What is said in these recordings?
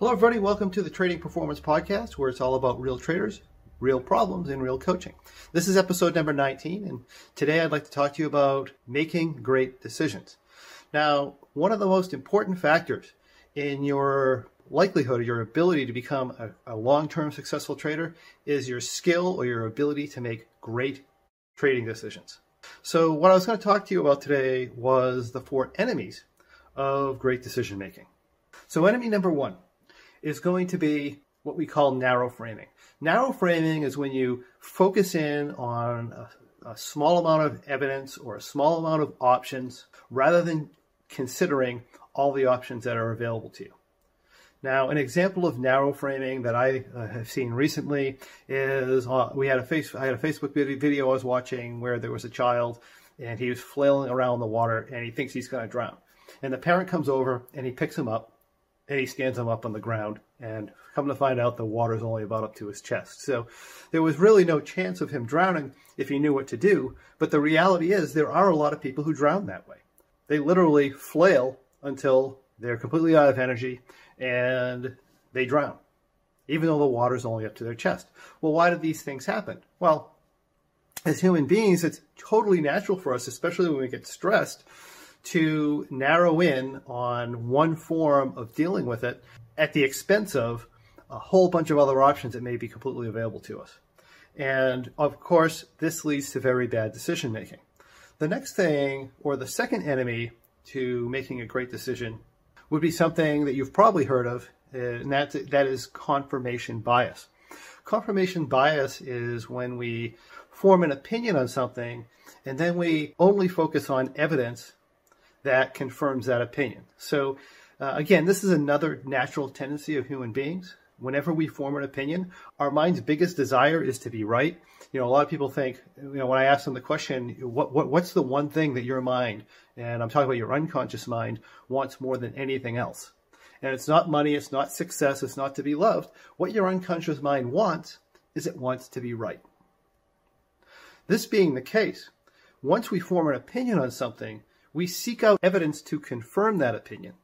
Hello, everybody. Welcome to the Trading Performance Podcast, where it's all about real traders, real problems, and real coaching. This is episode number 19, and today I'd like to talk to you about making great decisions. Now, one of the most important factors in your likelihood, or your ability to become a, a long term successful trader is your skill or your ability to make great trading decisions. So, what I was going to talk to you about today was the four enemies of great decision making. So, enemy number one is going to be what we call narrow framing. Narrow framing is when you focus in on a, a, small amount of evidence or a small amount of options rather than considering all the options that are available to you. Now, an example of narrow framing that I uh, have seen recently is uh, we had a face I had a Facebook video I was watching where there was a child and he was flailing around in the water and he thinks he's going to drown. And the parent comes over and he picks him up and he stands him up on the ground and come to find out the water's only about up to his chest. So there was really no chance of him drowning if he knew what to do. But the reality is there are a lot of people who drown that way. They literally flail until they're completely out of energy and they drown, even though the water's only up to their chest. Well, why do these things happen? Well, as human beings, it's totally natural for us, especially when we get stressed, to narrow in on one form of dealing with it at the expense of a whole bunch of other options that may be completely available to us. And of course, this leads to very bad decision making. The next thing, or the second enemy to making a great decision, would be something that you've probably heard of, uh, and that, that is confirmation bias. Confirmation bias is when we form an opinion on something and then we only focus on evidence that confirms that opinion. So, uh, again, this is another natural tendency of human beings. Whenever we form an opinion, our mind's biggest desire is to be right. You know, a lot of people think, you know, when I ask them the question, what, what what's the one thing that your mind, and I'm talking about your unconscious mind, wants more than anything else? And it's not money, it's not success, it's not to be loved. What your unconscious mind wants is it wants to be right. This being the case, once we form an opinion on something, we seek out evidence to confirm that opinion.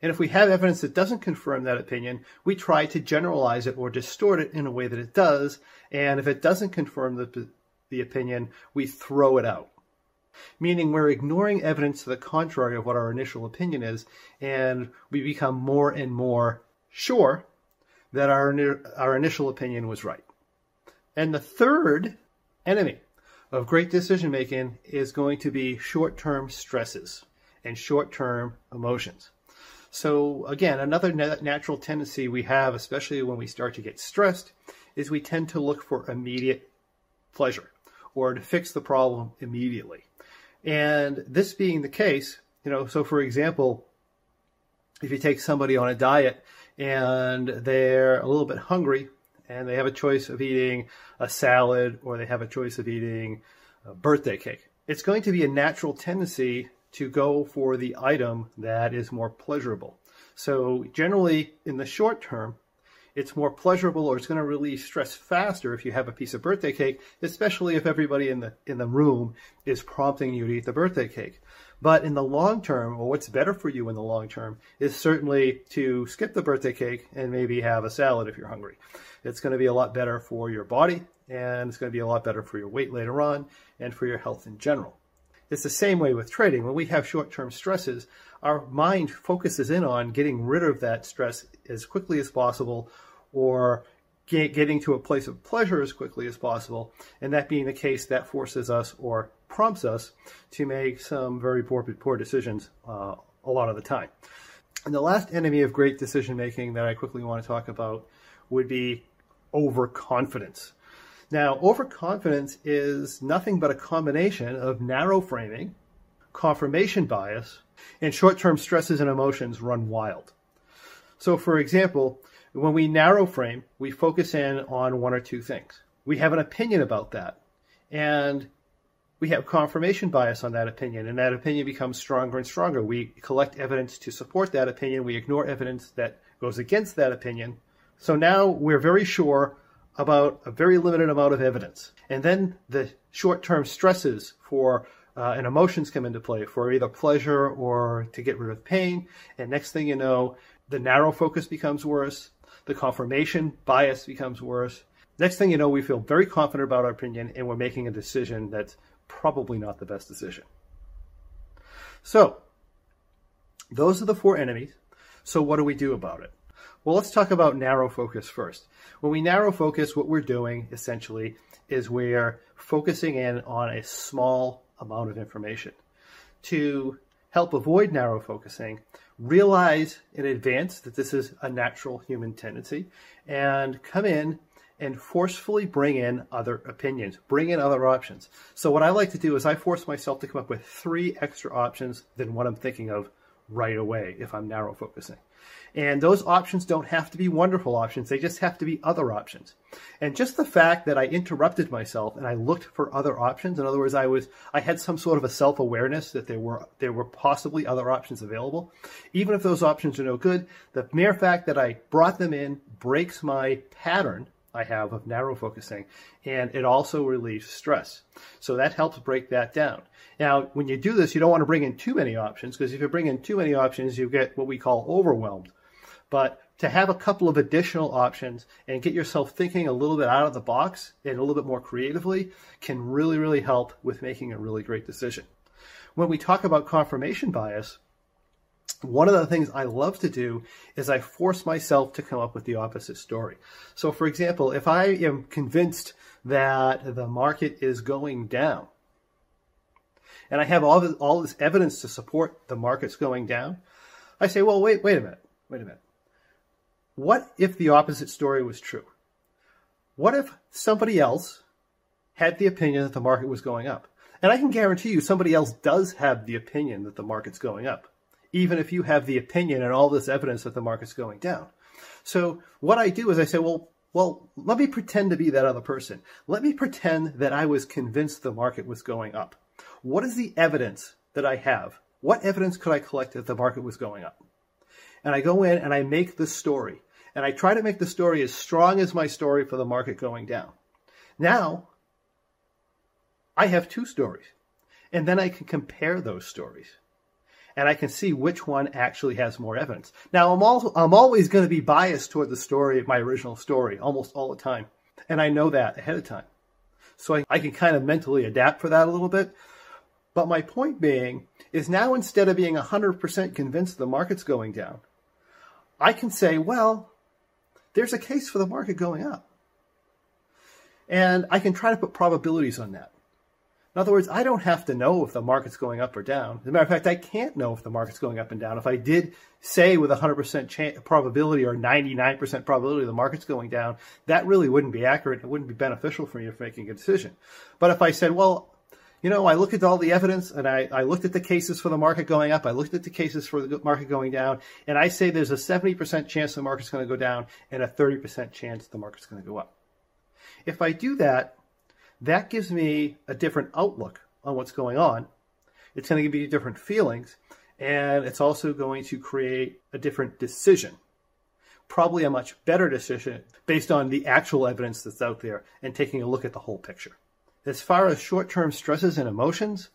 And if we have evidence that doesn't confirm that opinion, we try to generalize it or distort it in a way that it does. And if it doesn't confirm the, the opinion, we throw it out. Meaning we're ignoring evidence to the contrary of what our initial opinion is, and we become more and more sure that our, our initial opinion was right. And the third enemy of great decision making is going to be short term stresses and short term emotions. So, again, another natural tendency we have, especially when we start to get stressed, is we tend to look for immediate pleasure or to fix the problem immediately. And this being the case, you know, so for example, if you take somebody on a diet and they're a little bit hungry and they have a choice of eating a salad or they have a choice of eating a birthday cake. It's going to be a natural tendency to go for the item that is more pleasurable. So generally in the short term, it's more pleasurable or it's going to relieve stress faster if you have a piece of birthday cake, especially if everybody in the in the room is prompting you to eat the birthday cake. But in the long term, or what's better for you in the long term, is certainly to skip the birthday cake and maybe have a salad if you're hungry. It's going to be a lot better for your body and it's going to be a lot better for your weight later on and for your health in general. It's the same way with trading. When we have short term stresses, our mind focuses in on getting rid of that stress as quickly as possible or get, getting to a place of pleasure as quickly as possible. And that being the case, that forces us or prompts us to make some very poor, poor decisions uh, a lot of the time. And the last enemy of great decision making that I quickly want to talk about would be overconfidence. Now, overconfidence is nothing but a combination of narrow framing, confirmation bias, and short term stresses and emotions run wild. So, for example, when we narrow frame, we focus in on one or two things. We have an opinion about that, and we have confirmation bias on that opinion, and that opinion becomes stronger and stronger. We collect evidence to support that opinion, we ignore evidence that goes against that opinion. So now we're very sure about a very limited amount of evidence. And then the short term stresses for uh, and emotions come into play for either pleasure or to get rid of pain. And next thing you know, the narrow focus becomes worse, the confirmation bias becomes worse. Next thing you know, we feel very confident about our opinion and we're making a decision that's probably not the best decision. So, those are the four enemies. So, what do we do about it? Well, let's talk about narrow focus first. When we narrow focus, what we're doing essentially is we're focusing in on a small amount of information. To help avoid narrow focusing, realize in advance that this is a natural human tendency and come in and forcefully bring in other opinions, bring in other options. So what I like to do is I force myself to come up with three extra options than what I'm thinking of right away if I'm narrow focusing. And those options don't have to be wonderful options. They just have to be other options. And just the fact that I interrupted myself and I looked for other options, in other words, I was, I had some sort of a self-awareness that there were, there were possibly other options available. Even if those options are no good, the mere fact that I brought them in breaks my pattern I have of narrow focusing, and it also relieves stress. So that helps break that down. Now, when you do this, you don't want to bring in too many options because if you bring in too many options, you get what we call overwhelmed. But to have a couple of additional options and get yourself thinking a little bit out of the box and a little bit more creatively can really, really help with making a really great decision. When we talk about confirmation bias, one of the things I love to do is I force myself to come up with the opposite story. So, for example, if I am convinced that the market is going down, and I have all this, all this evidence to support the market's going down, I say, well, wait, wait a minute, wait a minute. What if the opposite story was true? What if somebody else had the opinion that the market was going up? And I can guarantee you somebody else does have the opinion that the market's going up, even if you have the opinion and all this evidence that the market's going down. So what I do is I say, well, well, let me pretend to be that other person. Let me pretend that I was convinced the market was going up. What is the evidence that I have? What evidence could I collect that the market was going up? And I go in and I make the story and I try to make the story as strong as my story for the market going down. Now, I have two stories, and then I can compare those stories. And I can see which one actually has more evidence. Now, I'm, also, I'm always going to be biased toward the story of my original story almost all the time. And I know that ahead of time. So I, I can kind of mentally adapt for that a little bit. But my point being is now instead of being 100% convinced the market's going down, I can say, well, there's a case for the market going up. And I can try to put probabilities on that. In other words, I don't have to know if the market's going up or down. As a matter of fact, I can't know if the market's going up and down. If I did say with 100% chance, probability or 99% probability the market's going down, that really wouldn't be accurate. It wouldn't be beneficial for me for making a decision. But if I said, well, you know, I looked at all the evidence and I, I looked at the cases for the market going up. I looked at the cases for the market going down. And I say there's a 70% chance the market's going to go down and a 30% chance the market's going to go up. If I do that, that gives me a different outlook on what's going on. It's going to give me different feelings. And it's also going to create a different decision. Probably a much better decision based on the actual evidence that's out there and taking a look at the whole picture. As far as short-term stresses and emotions,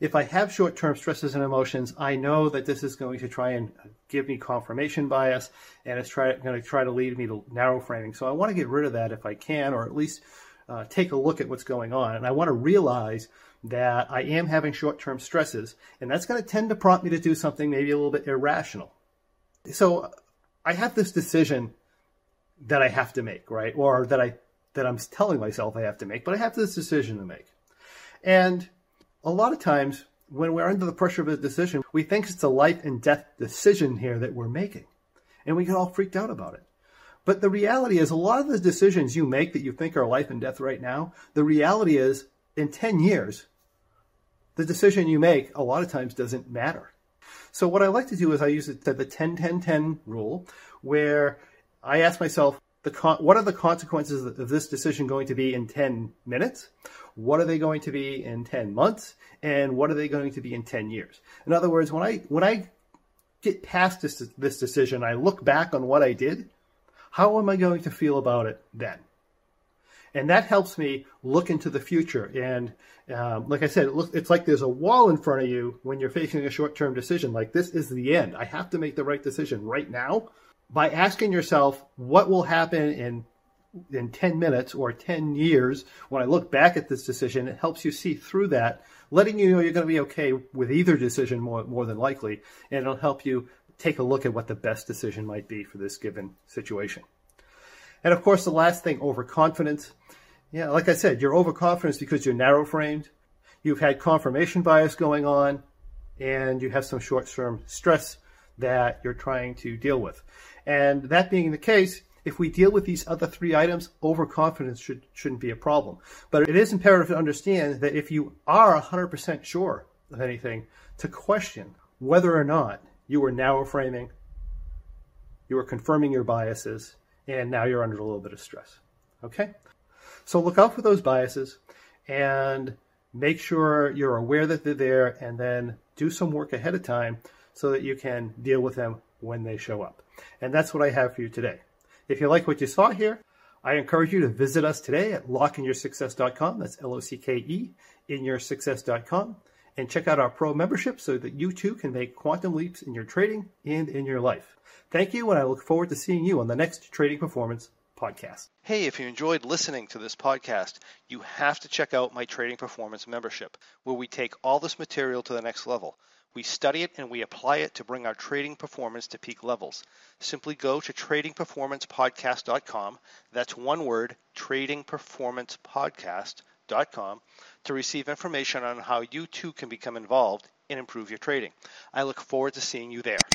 if I have short-term stresses and emotions, I know that this is going to try and give me confirmation bias, and it's try, going to try to lead me to narrow framing. So I want to get rid of that if I can, or at least uh, take a look at what's going on. And I want to realize that I am having short-term stresses, and that's going to tend to prompt me to do something maybe a little bit irrational. So I have this decision that I have to make, right? Or that I that I'm telling myself I have to make, but I have this decision to make. And a lot of times when we're under the pressure of a decision, we think it's a life and death decision here that we're making. And we get all freaked out about it. But the reality is a lot of the decisions you make that you think are life and death right now, the reality is in 10 years, the decision you make a lot of times doesn't matter. So what I like to do is I use the 10-10-10 rule where I ask myself, con- what are the consequences of this decision going to be in 10 minutes? What are they going to be in 10 months? And what are they going to be in 10 years? In other words, when I, when I get past this, this decision, I look back on what I did, how am I going to feel about it then? And that helps me look into the future. And um, like I said, it it's like there's a wall in front of you when you're facing a short term decision. Like, this is the end. I have to make the right decision right now. By asking yourself, what will happen in in 10 minutes or 10 years, when I look back at this decision, it helps you see through that, letting you know you're going to be okay with either decision more, more than likely, and it'll help you take a look at what the best decision might be for this given situation. And of course, the last thing, overconfidence. Yeah, like I said, you're overconfident because you're narrow framed, you've had confirmation bias going on, and you have some short term stress that you're trying to deal with. And that being the case, if we deal with these other three items, overconfidence should, shouldn't be a problem. But it is imperative to understand that if you are 100% sure of anything, to question whether or not you are narrow framing, you are confirming your biases, and now you're under a little bit of stress. Okay? So look out for those biases and make sure you're aware that they're there and then do some work ahead of time so that you can deal with them when they show up. And that's what I have for you today. If you like what you saw here, I encourage you to visit us today at lockeinyoursuccess.com. That's L-O-C-K-E, in inyoursuccess.com. And check out our pro membership so that you too can make quantum leaps in your trading and in your life. Thank you, and I look forward to seeing you on the next Trading Performance podcast. Hey, if you enjoyed listening to this podcast, you have to check out my Trading Performance membership, where we take all this material to the next level. We study it and we apply it to bring our trading performance to peak levels. Simply go to tradingperformancepodcast.com. That's one word, tradingperformancepodcast.com, to receive information on how you too can become involved and improve your trading. I look forward to seeing you there.